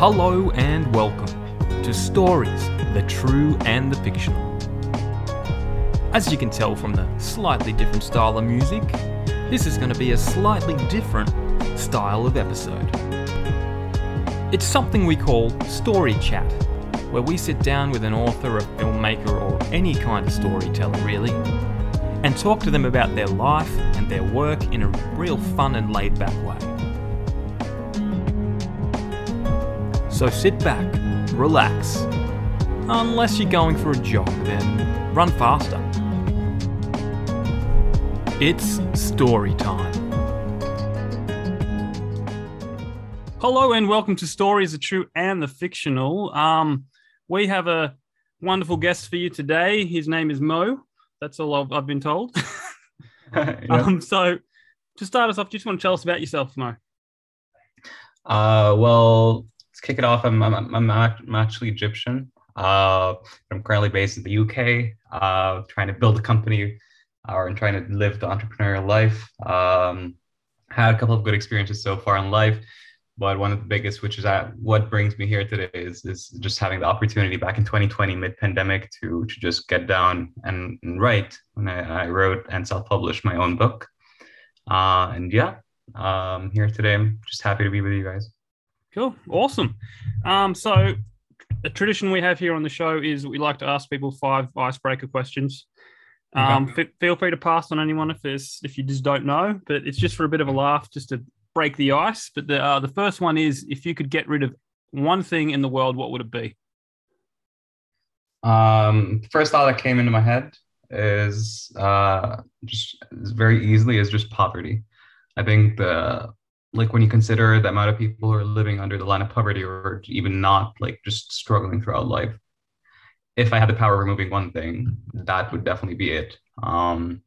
Hello and welcome to Stories, the True and the Fictional. As you can tell from the slightly different style of music, this is going to be a slightly different style of episode. It's something we call Story Chat, where we sit down with an author, a filmmaker, or any kind of storyteller really, and talk to them about their life and their work in a real fun and laid back way. So sit back, relax. Unless you're going for a jog, then run faster. It's story time. Hello and welcome to Stories the True and the Fictional. Um, we have a wonderful guest for you today. His name is Mo. That's all I've, I've been told. yeah. um, so, to start us off, do you just want to tell us about yourself, Mo. Uh, well, let's kick it off. I'm, I'm, I'm, I'm actually Egyptian. Uh, I'm currently based in the UK, uh, trying to build a company uh, or trying to live the entrepreneurial life. Um, had a couple of good experiences so far in life, but one of the biggest, which is at what brings me here today, is, is just having the opportunity back in 2020, mid-pandemic, to to just get down and, and write. When I, I wrote and self-published my own book, uh, and yeah, um, here today. I'm just happy to be with you guys. Cool, awesome. Um, so, a tradition we have here on the show is we like to ask people five icebreaker questions. Um, f- feel free to pass on anyone if there's if you just don't know, but it's just for a bit of a laugh, just to break the ice. But the uh, the first one is if you could get rid of one thing in the world, what would it be? Um, first thought that came into my head is uh, just very easily is just poverty. I think the like when you consider the amount of people who are living under the line of poverty or even not like just struggling throughout life. If I had the power of removing one thing, that would definitely be it. Um,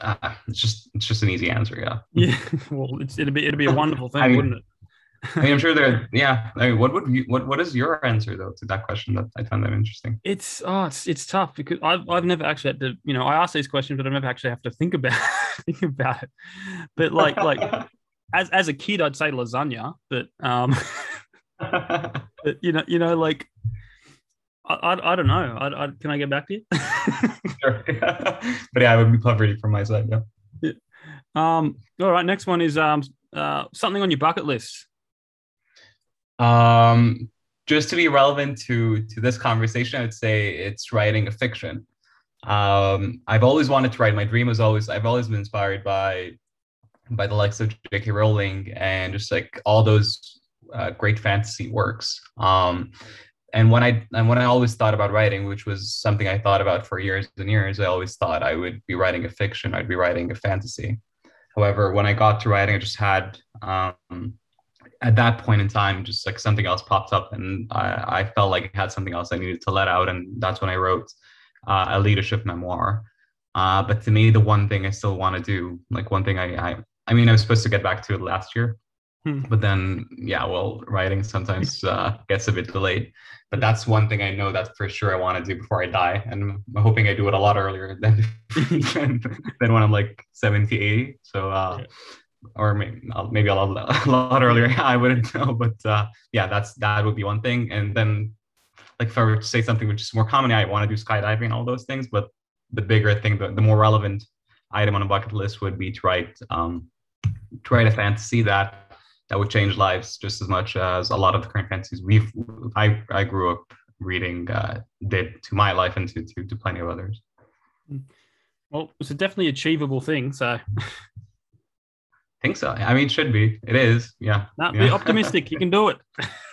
uh, it's just it's just an easy answer, yeah. Yeah, well, it's, it'd be it'd be a wonderful thing, I mean- wouldn't it? I mean, I'm sure there. Yeah. I mean, what would you, what what is your answer though to that question? That I found that interesting. It's oh, it's it's tough because I've I've never actually had to you know I ask these questions, but I never actually have to think about think about it. But like like as as a kid, I'd say lasagna, but um, but you know you know like I I, I don't know. I, I can I get back to you? sure. but yeah, I would be poverty from my side. Yeah. um, all right. Next one is um uh something on your bucket list. Um, just to be relevant to to this conversation, I would say it's writing a fiction. Um, I've always wanted to write. My dream was always I've always been inspired by by the likes of J.K. Rowling and just like all those uh, great fantasy works. Um, and when I and when I always thought about writing, which was something I thought about for years and years, I always thought I would be writing a fiction. I'd be writing a fantasy. However, when I got to writing, I just had um, at that point in time, just like something else popped up, and I, I felt like I had something else I needed to let out, and that's when I wrote uh, a leadership memoir. Uh, but to me, the one thing I still want to do, like one thing I, I, I mean, I was supposed to get back to it last year, Hmm. but then, yeah, well, writing sometimes uh, gets a bit delayed. But that's one thing I know that for sure I want to do before I die, and I'm hoping I do it a lot earlier than than, than when I'm like 70, 80. So. Uh, Yeah. or maybe maybe a lot, a lot earlier. I wouldn't know, but uh, yeah, that's that would be one thing. And then, like if I were to say something which is more common, I want to do skydiving and all those things. But the bigger thing, the, the more relevant item on a bucket list would be to write um, to write a fantasy that that would change lives just as much as a lot of the current fantasies we've I I grew up reading uh, did to my life and to, to to plenty of others. Well, it's a definitely achievable thing. So think so. I mean, it should be. It is. Yeah. nah, yeah. be optimistic. you can do it.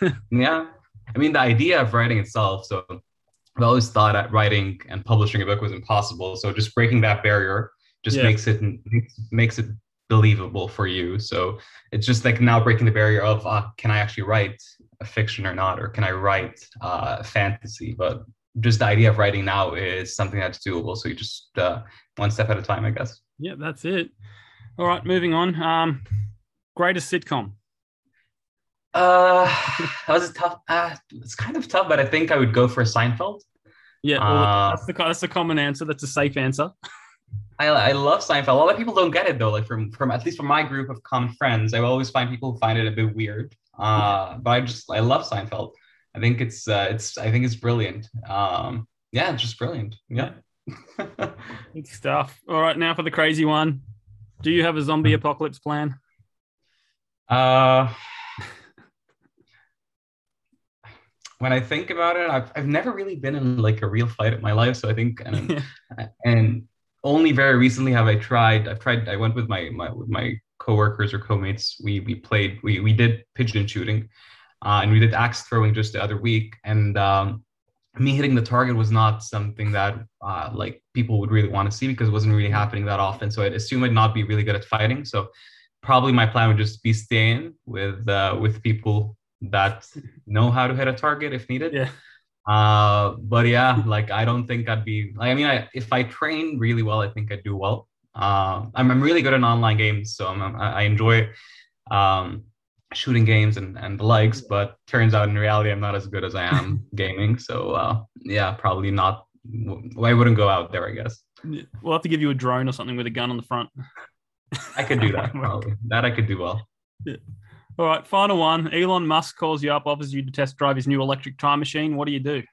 Yeah. I mean, the idea of writing itself. So I've always thought that writing and publishing a book was impossible. So just breaking that barrier just Yeah. makes it makes, makes it believable for you. So it's just like now breaking the barrier of uh, can I actually write a fiction or not, or can I write uh, fantasy? But just the idea of writing now is something that's doable. So you just uh, one step at a time, I guess. yeah, that's it. All right, moving on. Um, greatest sitcom. Uh, that was a tough. Uh, it's kind of tough, but I think I would go for Seinfeld. Yeah, well, Uh, that's the that's the common answer. That's a safe answer. I, I love Seinfeld. A lot of people don't get it though. Like from from at least from my group of common friends, I always find people find it a bit weird. Uh, but I just I love Seinfeld. I think it's uh, it's I think it's brilliant. Um, yeah, it's just brilliant. Yeah. Good stuff. All right, now for the crazy one. Do you have a zombie apocalypse plan? Uh, when I think about it, I've, I've never really been in like a real fight in my life. So I think, and, and only very recently have I tried. I've tried. I went with my my with my coworkers or co-mates. We we played. We we did pigeon shooting, uh, and we did axe throwing just the other week. And um, me hitting the target was not something that uh, like people would really want to see because it wasn't really happening that often. So I'd assume I'd not be really good at fighting. So probably my plan would just be staying with uh, with people that know how to hit a target if needed. Yeah. Uh, but yeah, like I don't think I'd be. Like, I mean, I, if I train really well, I think I'd do well. Uh, I'm, I'm really good at online games, so I'm, I enjoy um, shooting games and, and the likes. But turns out in reality, I'm not as good as I am gaming. So uh, yeah, probably not. I wouldn't go out there, I guess. We'll have to give you a drone or something with a gun on the front. I could do that. probably. That I could do well. Yeah. All right, final one. Elon Musk calls you up, offers you to test drive his new electric time machine. What do you do?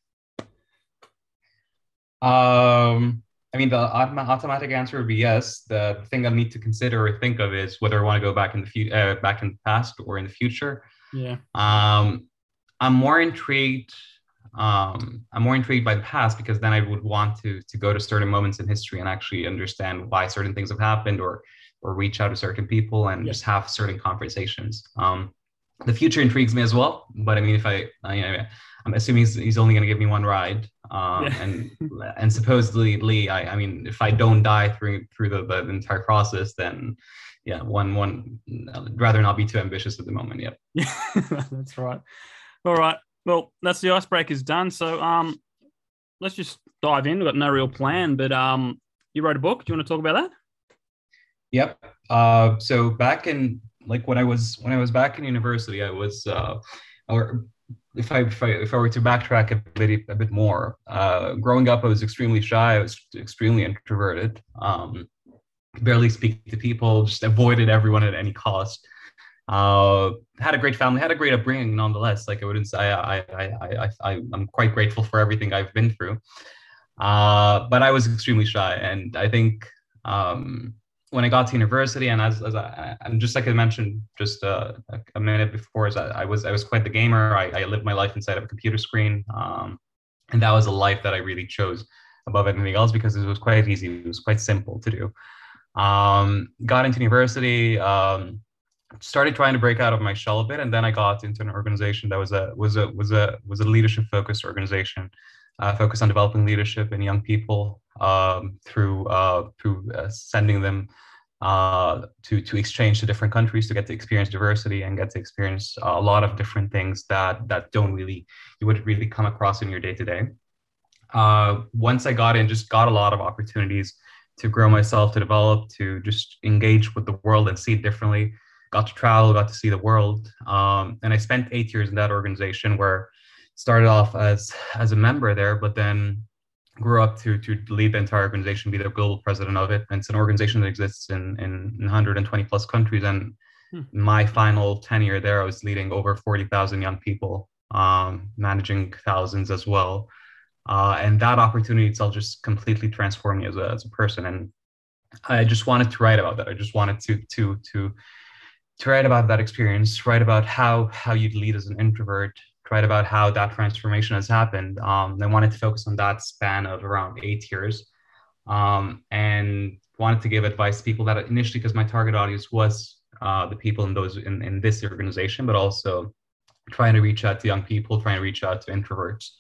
Um, I mean, the automatic answer would be yes. The thing I need to consider or think of is whether I want to go back in the future, uh, back in the past or in the future. Yeah. Um, I'm more intrigued. Um, I'm more intrigued by the past because then I would want to to go to certain moments in history and actually understand why certain things have happened or or reach out to certain people and yeah. just have certain conversations. Um, the future intrigues me as well, but I mean, if I, I I'm assuming he's, he's only going to give me one ride, um, yeah. and and supposedly Lee, I, I mean, if I don't die through through the, the entire process, then yeah, one one I'd rather not be too ambitious at the moment. Yep. Yeah, that's right. All right. Well, that's the icebreakers done. So um, let's just dive in. We've got no real plan, but um, you wrote a book. Do you want to talk about that? Yep. Uh, so back in like when I was when I was back in university, I was uh, or if I, if I if I were to backtrack a bit a bit more, uh, growing up I was extremely shy. I was extremely introverted. Um, barely speak to people. Just avoided everyone at any cost. Uh, had a great family. Had a great upbringing, nonetheless. Like I wouldn't say I I I I, I I'm quite grateful for everything I've been through. Uh, but I was extremely shy, and I think um, when I got to university, and as, as I, and just like I mentioned just uh, a minute before, is I, I, was I was quite the gamer. I, I, lived my life inside of a computer screen, um, and that was a life that I really chose above anything else because it was quite easy. It was quite simple to do. Um, got into university, um, started trying to break out of my shell a bit, and then I got into an organization that was a was a was a was a leadership focused organization uh, focus on developing leadership in young people um, through uh, through uh, sending them uh, to to exchange to different countries to get to experience diversity and get to experience a lot of different things that that don't really you would really come across in your day to day. Once I got in, just got a lot of opportunities to grow myself, to develop, to just engage with the world and see it differently. Got to travel, got to see the world, um, and I spent eight years in that organization where started off as as a member there, but then grew up to to lead the entire organization, be the global president of it. And it's an organization that exists in in 120 plus countries. And hmm. my final tenure there, I was leading over 40,000 young people, um, managing thousands as well. Uh, and that opportunity itself just completely transformed me as a as a person. And I just wanted to write about that. I just wanted to to to to write about that experience, write about how how you'd lead as an introvert, write about how that transformation has happened. Um, I wanted to focus on that span of around eight years um, and wanted to give advice to people that initially, because my target audience was uh, the people in those in, in this organization, but also trying to reach out to young people, trying to reach out to introverts.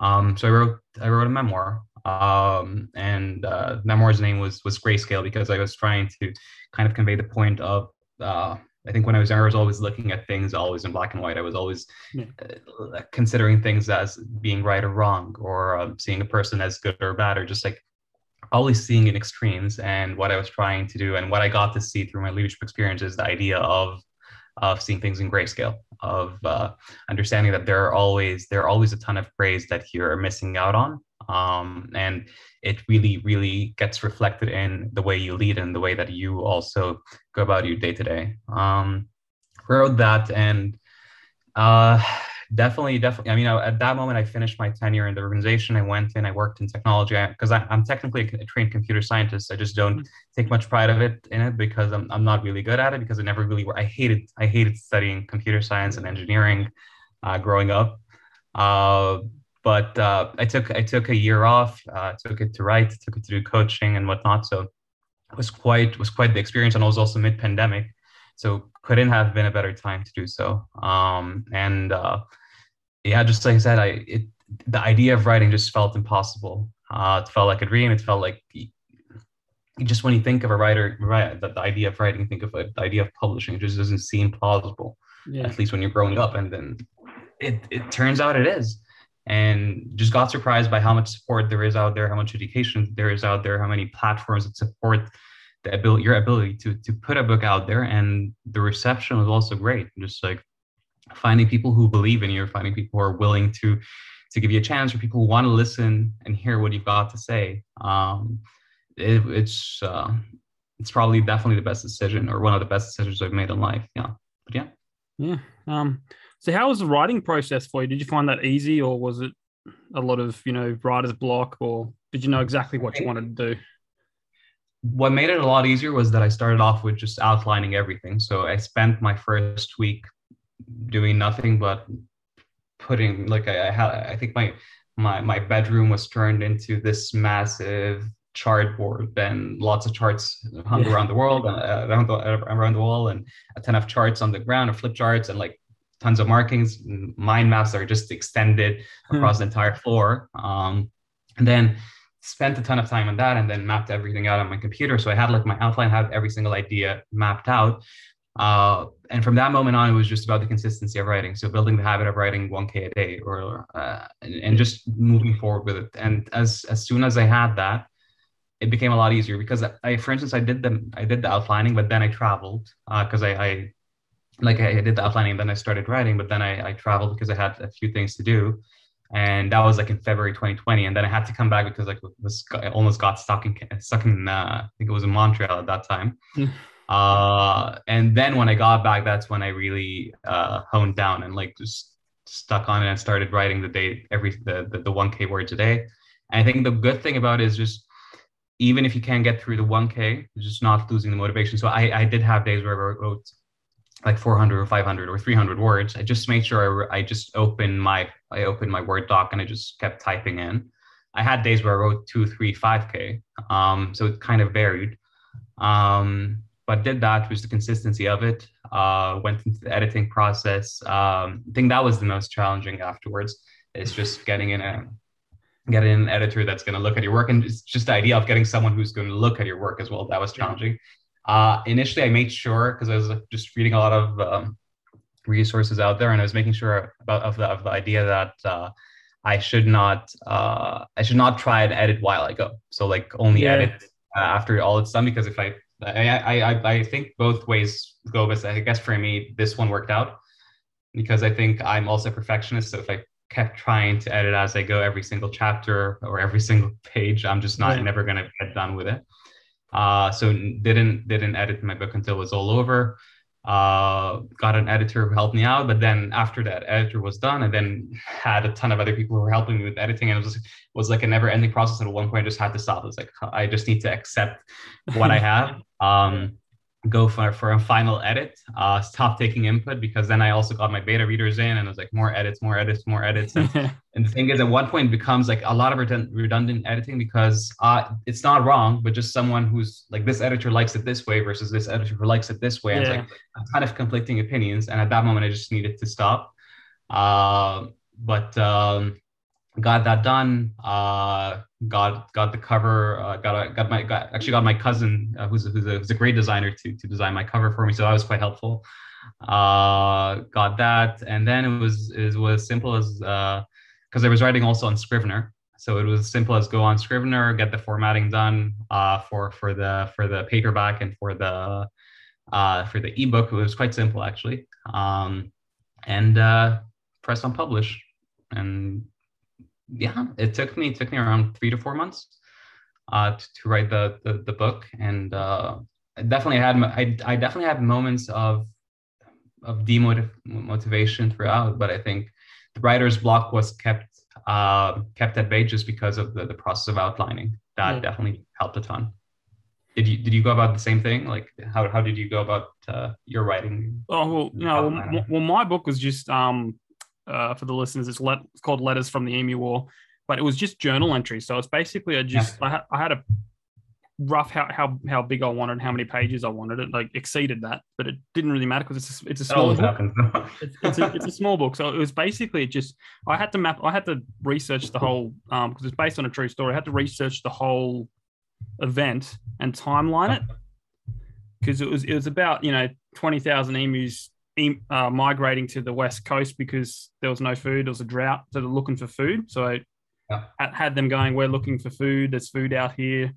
Um, so I wrote I wrote a memoir, um, and uh, memoir's name was was Grayscale because I was trying to kind of convey the point of uh, I think when I was younger, I was always looking at things always in black and white. I was always yeah. uh, considering things as being right or wrong, or um, seeing a person as good or bad, or just like always seeing in extremes. And what I was trying to do, and what I got to see through my leadership experience, is the idea of of seeing things in grayscale. of uh, understanding that there are always there are always a ton of praise that you're missing out on um, and it really really gets reflected in the way you lead and the way that you also go about your day to day um, wrote that and uh, definitely, definitely. I mean, at that moment, I finished my tenure in the organization. I went in, I worked in technology because I'm technically a trained computer scientist. I just don't mm-hmm. take much pride of it in it because I'm, I'm not really good at it because I never really I hated I hated studying computer science and engineering uh, growing up. Uh, but uh, I took I took a year off. Uh, took it to write, took it to do coaching and whatnot. So it was quite was quite the experience, and I was also mid pandemic. So couldn't have been a better time to do so. Um, and uh, yeah, just like I said, I it, the idea of writing just felt impossible. Uh, it felt like a dream. It felt like just when you think of a writer, right, the, the idea of writing, think of it, the idea of publishing, it just doesn't seem plausible. Yeah. At least when you're growing up, and then it it turns out it is. And just got surprised by how much support there is out there, how much education there is out there, how many platforms that support the ability your ability to to put a book out there and the reception was also great. Just like finding people who believe in you finding people who are willing to to give you a chance or people who want to listen and hear what you've got to say. Um it, it's uh it's probably definitely the best decision or one of the best decisions i've made in life yeah. But yeah. Yeah um so how was the writing process for you? Did you find that easy or was it a lot of you know writer's block or did you know exactly what you wanted to do what made it a lot easier was that I started off with just outlining everything. So I spent my first week doing nothing but putting like I, I had I think my my my bedroom was turned into this massive chart board and lots of charts hung yeah. around the world uh, around, the, around the wall and a ton of charts on the ground and flip charts and like tons of markings mind maps are just extended hmm. across the entire floor um, and then spent a ton of time on that and then mapped everything out on my computer. So I had like my outline, had every single idea mapped out. Uh, and from that moment on, it was just about the consistency of writing. So building the habit of writing 1K a day or, uh, and, and just moving forward with it. And as, as soon as I had that, it became a lot easier because I, for instance, I did the, I did the outlining, but then I traveled because uh, I, I, like I did the outlining and then I started writing, but then I, I traveled because I had a few things to do and that was like in February 2020. And then I had to come back because like I almost got stuck in stuck in uh, I think it was in Montreal at that time. Hmm. uh, and then when I got back, that's when I really uh, honed down and like just stuck on it and started writing the day every the the, the 1K words a day. And I think the good thing about it is just even if you can't get through the 1K, just not losing the motivation. So I, I did have days where I wrote like 400 or 500 or 300 words. I just made sure I, I just opened my i opened my word doc and i just kept typing in. I had days where i wrote two three five k um, so it kind of varied. Um, but did that was the consistency of it uh, went into the editing process. Um, i think that was the most challenging afterwards it's just getting in a getting an editor that's going to look at your work. And it's just the idea of getting someone who's going to look at your work as well. That was challenging uh, initially, I made sure because I was just reading a lot of um, resources out there, and I was making sure about of the, of the idea that uh, I should not uh, I should not try and edit while I go. So like only yeah. edit uh, after all it's done because if I I, I I think both ways go, but I guess for me this one worked out because I think I'm also a perfectionist. So if I kept trying to edit as I go every single chapter or every single page, I'm just not yeah. never gonna get done with it. Uh, so didn't didn't edit my book until it was all over. Uh, got an editor who helped me out, but then after that editor was done, I then had a ton of other people who were helping me with editing, and it was was like a never ending process. At one point, I just had to stop. It was like I just need to accept what I have. Um, go for, for a final edit, uh, stop taking input because then I also got my beta readers in and it was like more edits, more edits, more edits. And, and the thing is, at one point, becomes like a lot of redundant editing because uh, it's not wrong, but just someone who's like this editor likes it this way versus this editor who likes it this way. And yeah. it's like a ton of conflicting opinions. And at that moment, I just needed to stop. Uh, but um, got that done. Uh, got got the cover. Uh, got got my got actually got my cousin uh, who's who's a, who's a great designer to to design my cover for me. So that was quite helpful. Uh, got that, and then it was it was simple as because uh, I was writing also on Scrivener. So it was simple as go on Scrivener, get the formatting done uh, for for the for the paperback and for the uh, for the ebook. It was quite simple actually. Um, and press on publish. And yeah, it took me it took me around three to four months uh, to, to write the, the, the book, and uh, I definitely had I, I definitely had moments of of demotivation throughout, but I think the writer's block was kept uh, kept at bay just because of the, the process of outlining. That yeah. definitely helped a ton. Did you did you go about the same thing? Like how, how did you go about uh, your writing? Oh well, no, well, well, my book was just um, uh, for the listeners. It's, let, it's called Letters from the Emu War, but it was just journal entries. So it's basically I just yeah. I, ha- I had a rough how, how how big I wanted, how many pages I wanted. It like exceeded that, but it didn't really matter because it's a, it's a small book. it's, it's, a, it's a small book, so it was basically just I had to map. I had to research the whole um because it's based on a true story. I had to research the whole event and timeline it because it was it was about you know twenty thousand emus uh, migrating to the west coast because there was no food. There was a drought, so they're looking for food. So I yeah. had them going. We're looking for food. There's food out here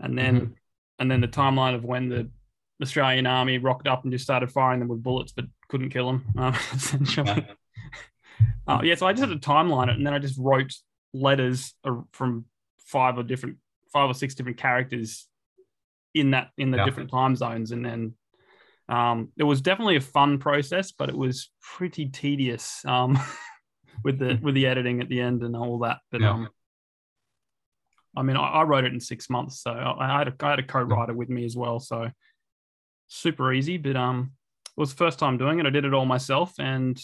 and then mm-hmm. and then the timeline of when the Australian army rocked up and just started firing them with bullets, but couldn't kill them. Um, essentially, uh, yeah. So I just had to timeline it, and then I just wrote letters from five or different five or six different characters in that in the yeah. different time zones, and then um, it was definitely a fun process, but it was pretty tedious um, with the with the editing at the end and all that. But yeah. um, I mean, I, I, wrote it in six months, so I had a, I had a co-writer with me as well. So super easy, but um, it was the first time doing it. I did it all myself, and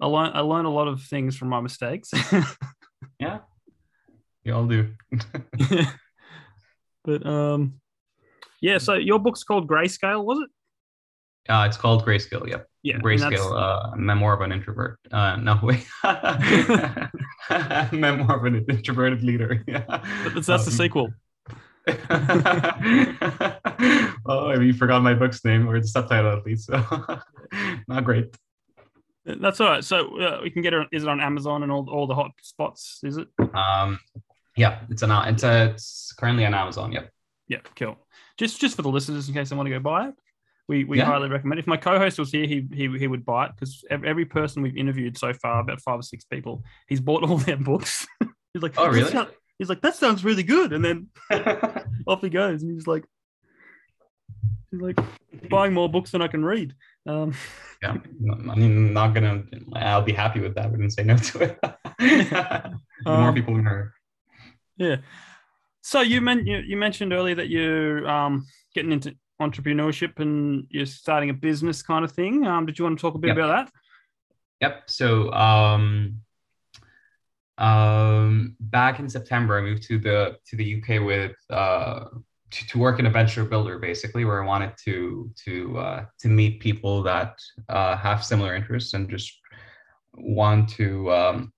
I learned I learned a lot of things from my mistakes. yeah, you all do. but um, yeah. So your book's called Grayscale, was it? Uh, it's called Grayscale. Yep. Yeah. Grayscale, uh, memoir of an introvert. Uh, no wait. memoir of an introverted leader. Yeah. That's, that's um, the sequel. oh, I mean, you forgot my book's name or the subtitle at least. So not great. That's all right. So uh, we can get it. Is it on Amazon and all, all the hot spots? Is it? Um, yeah, it's an it's a, it's currently on Amazon. Yep. Yeah, cool. Just just for the listeners, in case they want to go buy it we, we yeah. highly recommend. If my co-host was here, he he, he would buy it because every person we've interviewed so far, about five or six people, he's bought all their books. he's like, oh really? he's like, that sounds really good, and then off he goes, and he's like, he's like buying more books than I can read. Um, yeah, I mean, not gonna. I'll be happy with that. We didn't say no to it. the more um, people know. Yeah. So you, men- you, you mentioned earlier that you're um, getting into entrepreneurship and you're starting a business kind of thing. Um, did you want to talk a bit yep. about that? Yep. So um, um, back in September, I moved to the to the UK with uh, to, to work in a venture builder, basically, where I wanted to to uh, to meet people that uh, have similar interests and just want to um,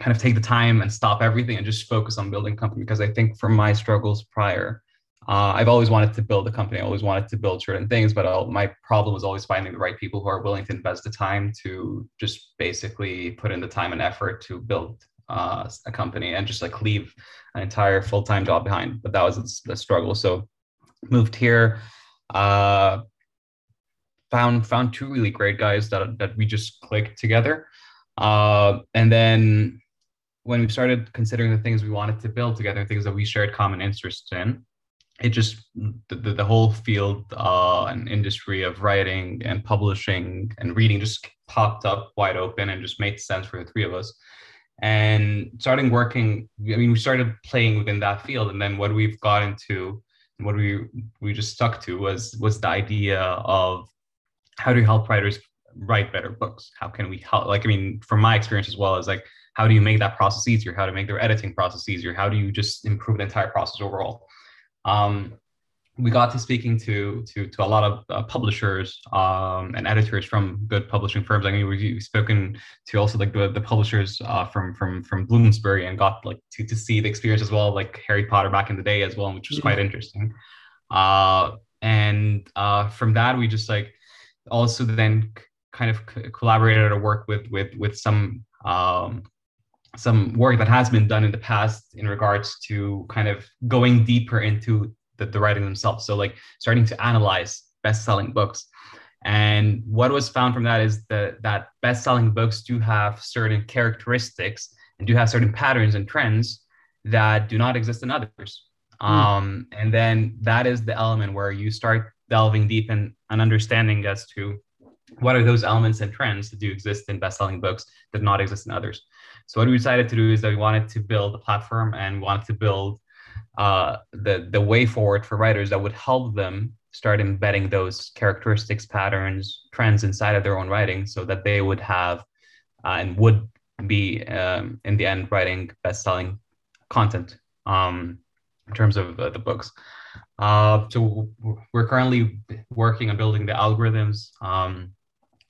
kind of take the time and stop everything and just focus on building company. Because I think from my struggles prior, uh, I've always wanted to build a company. I always wanted to build certain things, but I'll, my problem was always finding the right people who are willing to invest the time to just basically put in the time and effort to build uh, a company and just like leave an entire full time job behind. But that was the struggle. So moved here, uh, found found two really great guys that that we just clicked together, uh, and then when we started considering the things we wanted to build together, things that we shared common interests in it just the, the, whole field uh, and industry of writing and publishing and reading just popped up wide open and just made sense for the three of us. And starting working i mean we started playing within that field and then what we've got into what we we just stuck to was was the idea of how do you help writers write better books? How can we help like i mean from my experience as well as like how do you make that process easier how to make their editing process easier how do you just improve the entire process overall um, we got to speaking to to to a lot of uh, publishers um, and editors from good publishing firms. I mean, we've spoken to also like the, the publishers uh, from from from Bloomsbury and got like to, to see the experience as well, like Harry Potter back in the day as well, which was quite interesting. Uh, and uh, from that, we just like also then kind of collaborated or worked with with with some um, some work that has been done in the past in regards to kind of going deeper into the, the writing themselves. So like starting to analyze best-selling books. And what was found from that is that that best-selling books do have certain characteristics and do have certain patterns and trends that do not exist in others. Mm. Um, and then that is the element where you start delving deep in an understanding as to what are those elements and trends that do exist in best-selling books that do not exist in others. So what we decided to do is that we wanted to build a platform and wanted to build uh, the the way forward for writers that would help them start embedding those characteristics, patterns, trends inside of their own writing, so that they would have uh, and would be um, in the end writing best-selling content um, in terms of uh, the books. Uh, so we're currently working on building the algorithms um,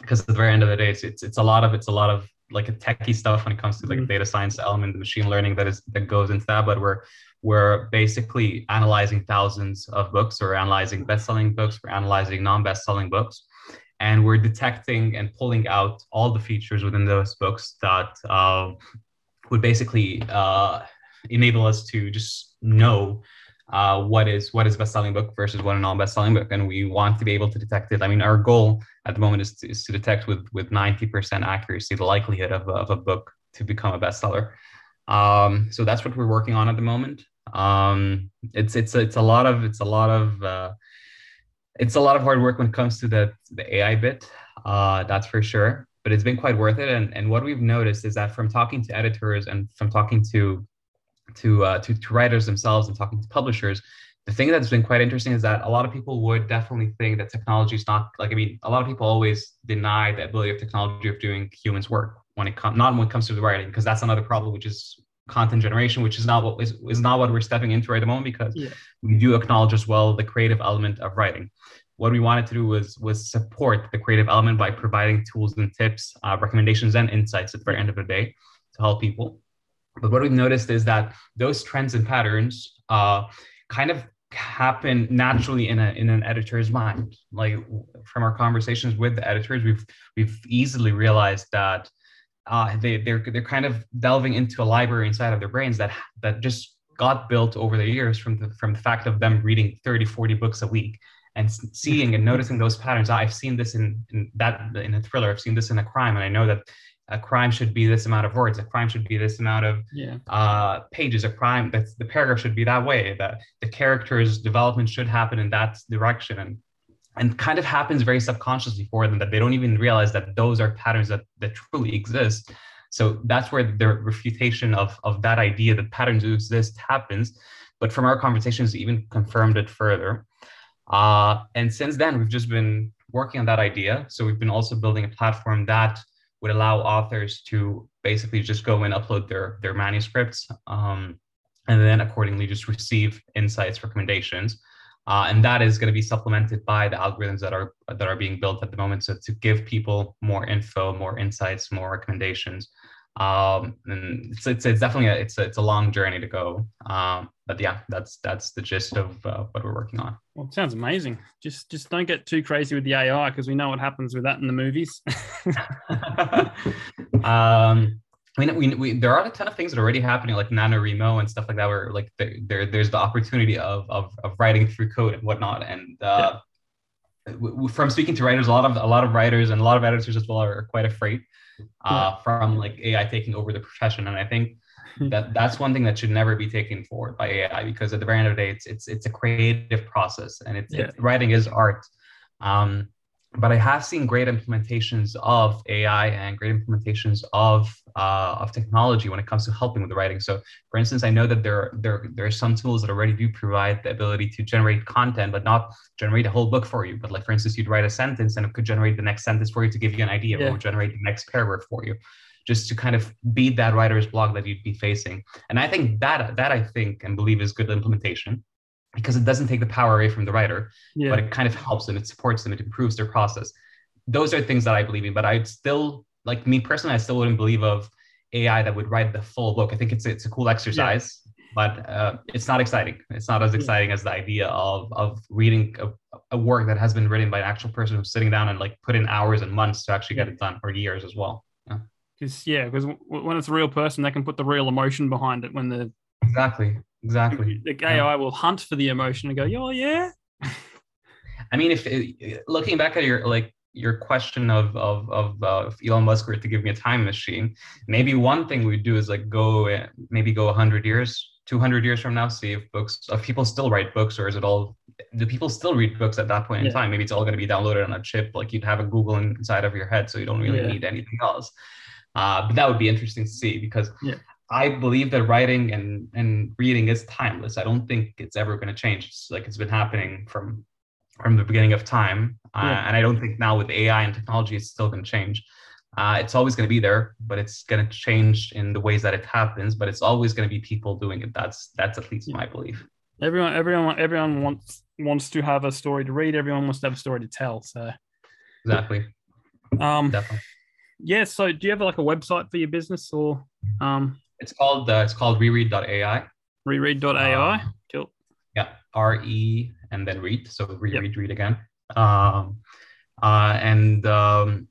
because at the very end of the day, it's, it's, it's a lot of it's a lot of like a techie stuff when it comes to like mm-hmm. data science element, the machine learning that is that goes into that. But we're we're basically analyzing thousands of books, or analyzing best-selling books, we're analyzing non-best-selling books, and we're detecting and pulling out all the features within those books that uh, would basically uh, enable us to just know uh, what is what is best-selling book versus what a non-best-selling book, and we want to be able to detect it. I mean, our goal at the moment is to, is to detect with with 90% accuracy the likelihood of, of a book to become a bestseller. Um, so that's what we're working on at the moment. Um, it's it's it's a lot of it's a lot of uh, it's a lot of hard work when it comes to the the AI bit. Uh, that's for sure. But it's been quite worth it. And and what we've noticed is that from talking to editors and from talking to to, uh, to, to writers themselves and talking to publishers, the thing that's been quite interesting is that a lot of people would definitely think that technology is not like I mean, a lot of people always deny the ability of technology of doing humans' work when it comes not when it comes to the writing, because that's another problem, which is content generation, which is not what is, is not what we're stepping into right at the moment because yeah. we do acknowledge as well the creative element of writing. What we wanted to do was was support the creative element by providing tools and tips, uh, recommendations, and insights at the very end of the day to help people. But what we've noticed is that those trends and patterns uh, kind of happen naturally in a in an editor's mind. Like from our conversations with the editors, we've we've easily realized that uh, they they're they're kind of delving into a library inside of their brains that that just got built over the years from the from the fact of them reading 30 40 books a week and seeing and noticing those patterns. I've seen this in, in that in a thriller. I've seen this in a crime. And i know that a crime should be this amount of words a crime should be this amount of yeah. uh, pages. A crime that's the paragraph should be that way that the characters development should happen in that direction. And and kind of happens very subconsciously for them that they don't even realize that those are patterns that that truly exist. So that's where the refutation of of that idea that patterns exist happens. But from our conversations even confirmed it further. Uh, and since then we've just been working on that idea. So we've been also building a platform that would allow authors to basically just go and upload their their manuscripts um, and then accordingly just receive insights recommendations. Uh, and that is going to be supplemented by the algorithms that are that are being built at the moment so to give people more info more insights more recommendations um, and it's, it's, it's definitely a, it's a, it's a long journey to go. Um, but yeah that's that's the gist of uh, what we're working on. Well it sounds amazing. Just just don't get too crazy with the ai because we know what happens with that in the movies. Um mean, we, we, there are a ton of things that are already happening, like NaNoWriMo and stuff like that, where like there, there there's the opportunity of, of, of writing through code and whatnot. And uh, yeah. from speaking to writers, a lot of a lot of writers and a lot of editors as well are quite afraid uh, from like AI taking over the profession. And I think that that's one thing that should never be taken forward by AI because at the very end of the day, it's it's it's a creative process and it's, yeah. it's writing is art. Um, but I have seen great implementations of AI and great implementations of uh, of technology when it comes to helping with the writing. So, for instance, I know that there there there are some tools that already do provide the ability to generate content, but not generate a whole book for you. But like, for instance, you'd write a sentence and it could generate the next sentence for you to give you an idea, yeah. or generate the next paragraph for you, just to kind of beat that writer's block that you'd be facing. And I think that that I think and believe is good implementation because it doesn't take the power away from the writer, yeah. but it kind of helps them, it supports them, it improves their process. Those are things that I believe in, but I'd still, like me personally, I still wouldn't believe of AI that would write the full book. I think it's it's a cool exercise, yeah. but uh, it's not exciting. It's not as exciting yeah. as the idea of of reading a, a, work that has been written by an actual person who's sitting down and like put in hours and months to actually get it done, or years as well. Because yeah, because when it's a real person, they can put the real emotion behind it when the exactly Exactly. The AI yeah. will hunt for the emotion and go, oh yeah. I mean, if looking back at your like your question of of of uh, if Elon Musk were to give me a time machine, maybe one thing we'd do is like go maybe go hundred years, two hundred years from now, see if books, if people still write books, or is it all do people still read books at that point yeah. in time? Maybe it's all going to be downloaded on a chip, like you'd have a Google inside of your head, so you don't really yeah. need anything else. Uh, but that would be interesting to see because yeah. I believe that writing and and reading is timeless. I don't think it's ever going to change. It's like it's been happening from from the beginning of time, uh, and I don't think now with AI and technology it's still going to change. Uh, it's always going to be there, but it's going to change in the ways that it happens. But it's always going to be people doing it. That's that's at least my belief. Everyone, everyone, everyone wants wants to have a story to read. Everyone wants to have a story to tell. So exactly. Um, Definitely. Yeah. So, do you have like a website for your business, or um? It's called uh, it's called reread.ai. Reread.ai. Um, cool. Yeah. R E and then read. So reread, yep. read again. Um, uh, and um,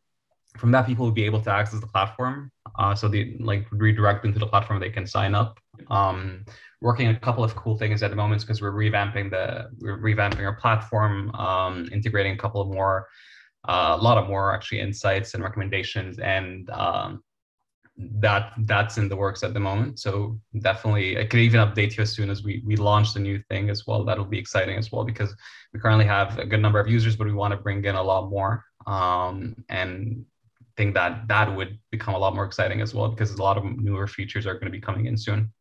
from that, people will be able to access the platform. Uh, so they like redirect into the platform. They can sign up. Um, working a couple of cool things at the moment because we're revamping the we're revamping our platform, um, integrating a couple of more, uh, a lot of more actually insights and recommendations, and um, that that's in the works at the moment. So definitely, I could even update you as soon as we we launch the new thing as well. That'll be exciting as well because we currently have a good number of users, but we want to bring in a lot more. Um, and think that that would become a lot more exciting as well because a lot of newer features are going to be coming in soon.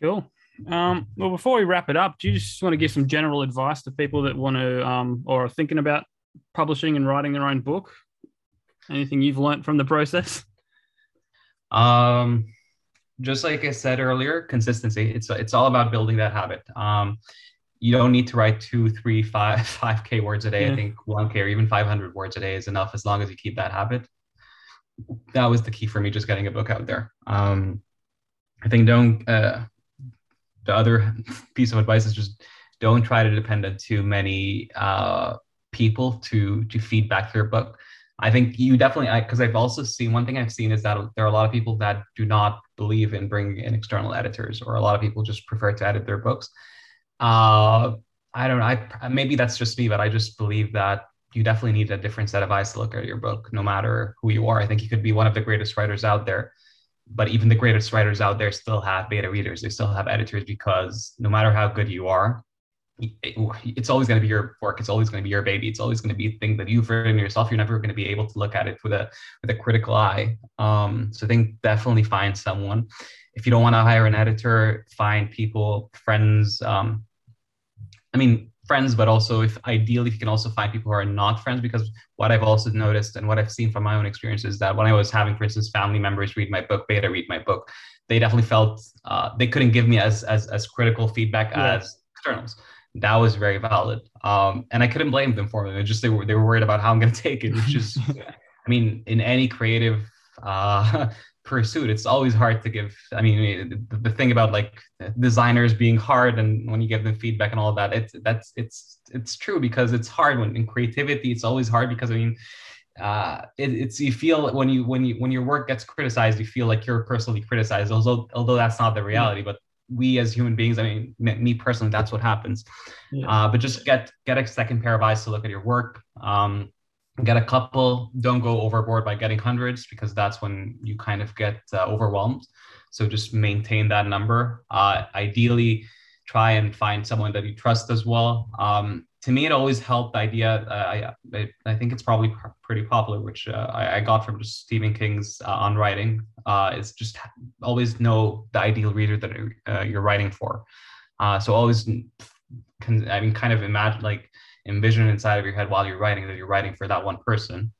Cool. Um, well, before we wrap it up, do you just want to give some general advice to people that want to um, or are thinking about publishing and writing their own book? Anything you've learned from the process? Um, just like I said earlier, consistency. It's it's all about building that habit. Um, you don't need to write two, three, five, five k words a day. Yeah. I think one k or even five hundred words a day is enough as long as you keep that habit. That was the key for me, just getting a book out there. Um, I think don't uh, the other piece of advice is just don't try to depend on too many uh, people to to feed back your book. I think you definitely, because I've also seen one thing I've seen is that there are a lot of people that do not believe in bringing in external editors, or a lot of people just prefer to edit their books. Uh, I don't know. I maybe that's just me, but I just believe that you definitely need a different set of eyes to look at your book, no matter who you are. I think you could be one of the greatest writers out there, but even the greatest writers out there still have beta readers. They still have editors because no matter how good you are, it's always going to be your work. It's always going to be your baby. It's always going to be a thing that you've written yourself. You're never going to be able to look at it with a with a critical eye. Um, so I think definitely find someone. If you don't want to hire an editor, find people, friends. Um, I mean, friends, but also if ideally if you can also find people who are not friends, because what I've also noticed and what I've seen from my own experience is that when I was having, for instance, family members read my book, beta read my book, they definitely felt uh, they couldn't give me as as as critical feedback yeah. as externals. That was very valid, um, and I couldn't blame them for it. It just they were they were worried about how I'm going to take it, which is, I mean, in any creative uh, pursuit it's always hard to give i mean the, the, thing about like designers being hard and when you give them feedback and all that it's that's it's it's true because it's hard when in creativity it's always hard because i mean uh, it, it's you feel when you when you when your work gets criticized you feel like you're personally criticized although although that's not the reality but we as human beings i mean me personally that's what happens. Yeah. uh, but just get get a second pair of eyes to look at your work. Um, get a couple. Don't go overboard by getting hundreds because that's when you kind of get uh, overwhelmed. So just maintain that number. Uh, ideally try and find someone that you trust as well. Um, to me it always helped the idea uh, I, I think it's probably pr- pretty popular which uh, I, I, got from just stephen king's uh, on writing uh, is just always know the ideal reader that you're writing for so always can, i mean kind of imagine like envision inside of your head while you're writing that you're writing for that one person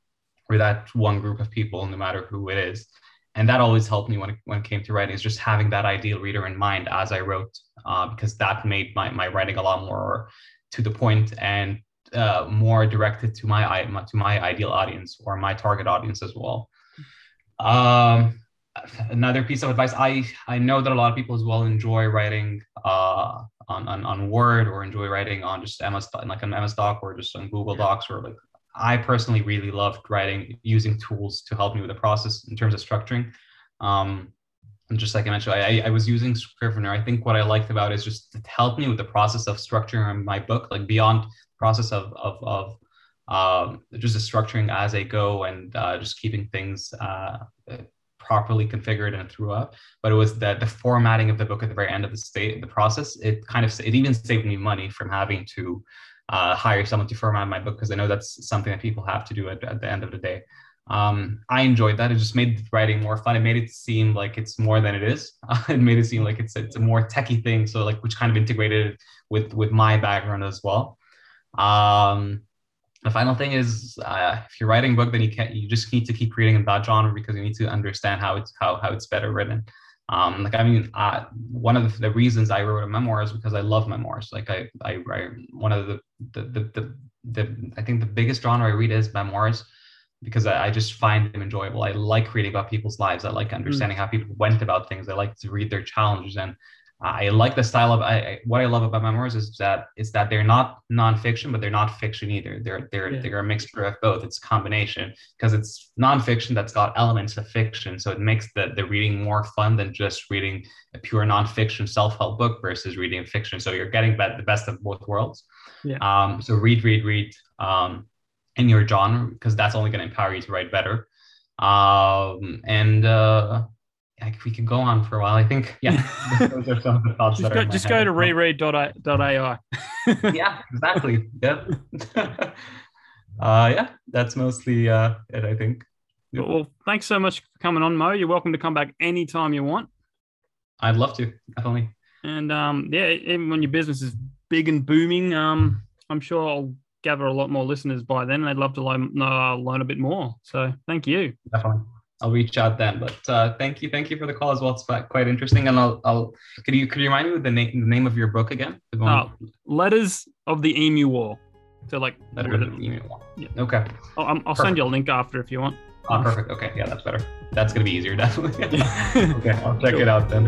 or that one group of people, no matter who it is. And that always helped me when it, when it came to writing is just having that ideal reader in mind as I wrote, uh, because that made my, my writing a lot more to the point and uh, more directed to my to my ideal audience or my target audience as well. Um, another piece of advice I I know that a lot of people as well enjoy writing uh, on, on, on Word or enjoy writing on just MS like an MS Doc or just on Google Docs or like I personally really loved writing using tools to help me with the process in terms of structuring. Um, and just like I mentioned, I, I was using Scrivener. I think what I liked about it is just to help me with the process of structuring my book, like beyond process of of of um, just the structuring as I go and uh, just keeping things uh, properly configured and throughout. But it was the the formatting of the book at the very end of the state the process. It kind of it even saved me money from having to uh, hire someone to format my book because I know that's something that people have to do at, at the end of the day. Um, I enjoyed that. It just made writing more fun. It made it seem like it's more than it is. it made it seem like it's it's a more techie thing. So like which kind of integrated with with my background as well. Um, the final thing is uh, if you're writing a book then you can't you just need to keep reading in that genre because you need to understand how it's how, how it's better written um, like i mean uh, one of the, reasons i wrote a memoir is because i love memoirs like i i, I one of the the, the the, the i think the biggest genre i read is memoirs because I, I, just find them enjoyable. I like reading about people's lives. I like mm. understanding mm. how people went about things. I like to read their challenges and I like the style of I, what I love about memoirs is that is that they're not nonfiction, but they're not fiction either. They're they're yeah. they're a mixture of both. It's a combination because it's nonfiction that's got elements of fiction, so it makes the the reading more fun than just reading a pure nonfiction self help book versus reading fiction. So you're getting the best of both worlds. Yeah. Um. So read, read, read. Um, in your genre because that's only going to empower you to write better. Um. And uh like we could go on for a while. I think, yeah, those are some of the thoughts. just go, just go to reread.ai. yeah, exactly. Yeah. uh, yeah, that's mostly uh, it, I think. Well, thanks so much for coming on, Mo. You're welcome to come back anytime you want. I'd love to, definitely. And um, yeah, even when your business is big and booming, um, I'm sure I'll gather a lot more listeners by then. They'd love to learn, uh, learn a bit more. So thank you. Definitely. I'll reach out then. But uh, thank you, thank you for the call as well. It's quite interesting. And I'll, I'll could you could you remind me the name the name of your book again? Uh, Letters of the Emu War. So like Letter of the Emu War. Yeah. Okay. I'll, I'll perfect. send you a link after if you want. Oh, perfect. Okay, yeah, that's better. That's gonna be easier, definitely. okay, I'll check it out then.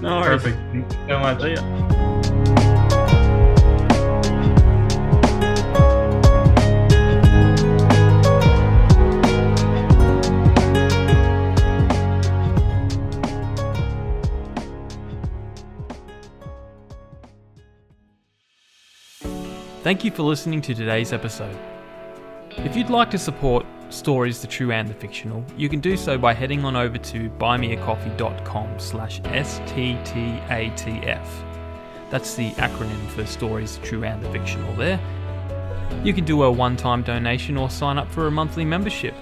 No Perfect. Thank you so much. Thank you for listening to today's episode. If you'd like to support Stories the True and the Fictional, you can do so by heading on over to buymeacoffee.com slash STTATF. That's the acronym for Stories the True and the Fictional there. You can do a one-time donation or sign up for a monthly membership.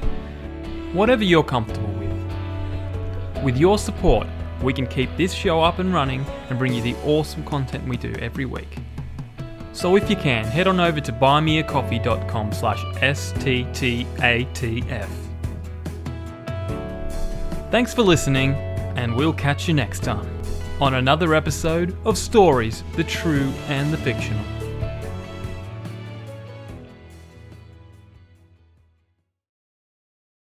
Whatever you're comfortable with. With your support, we can keep this show up and running and bring you the awesome content we do every week. So if you can, head on over to buymeacoffee.com slash STTATF. Thanks for listening, and we'll catch you next time on another episode of Stories, the True and the Fictional.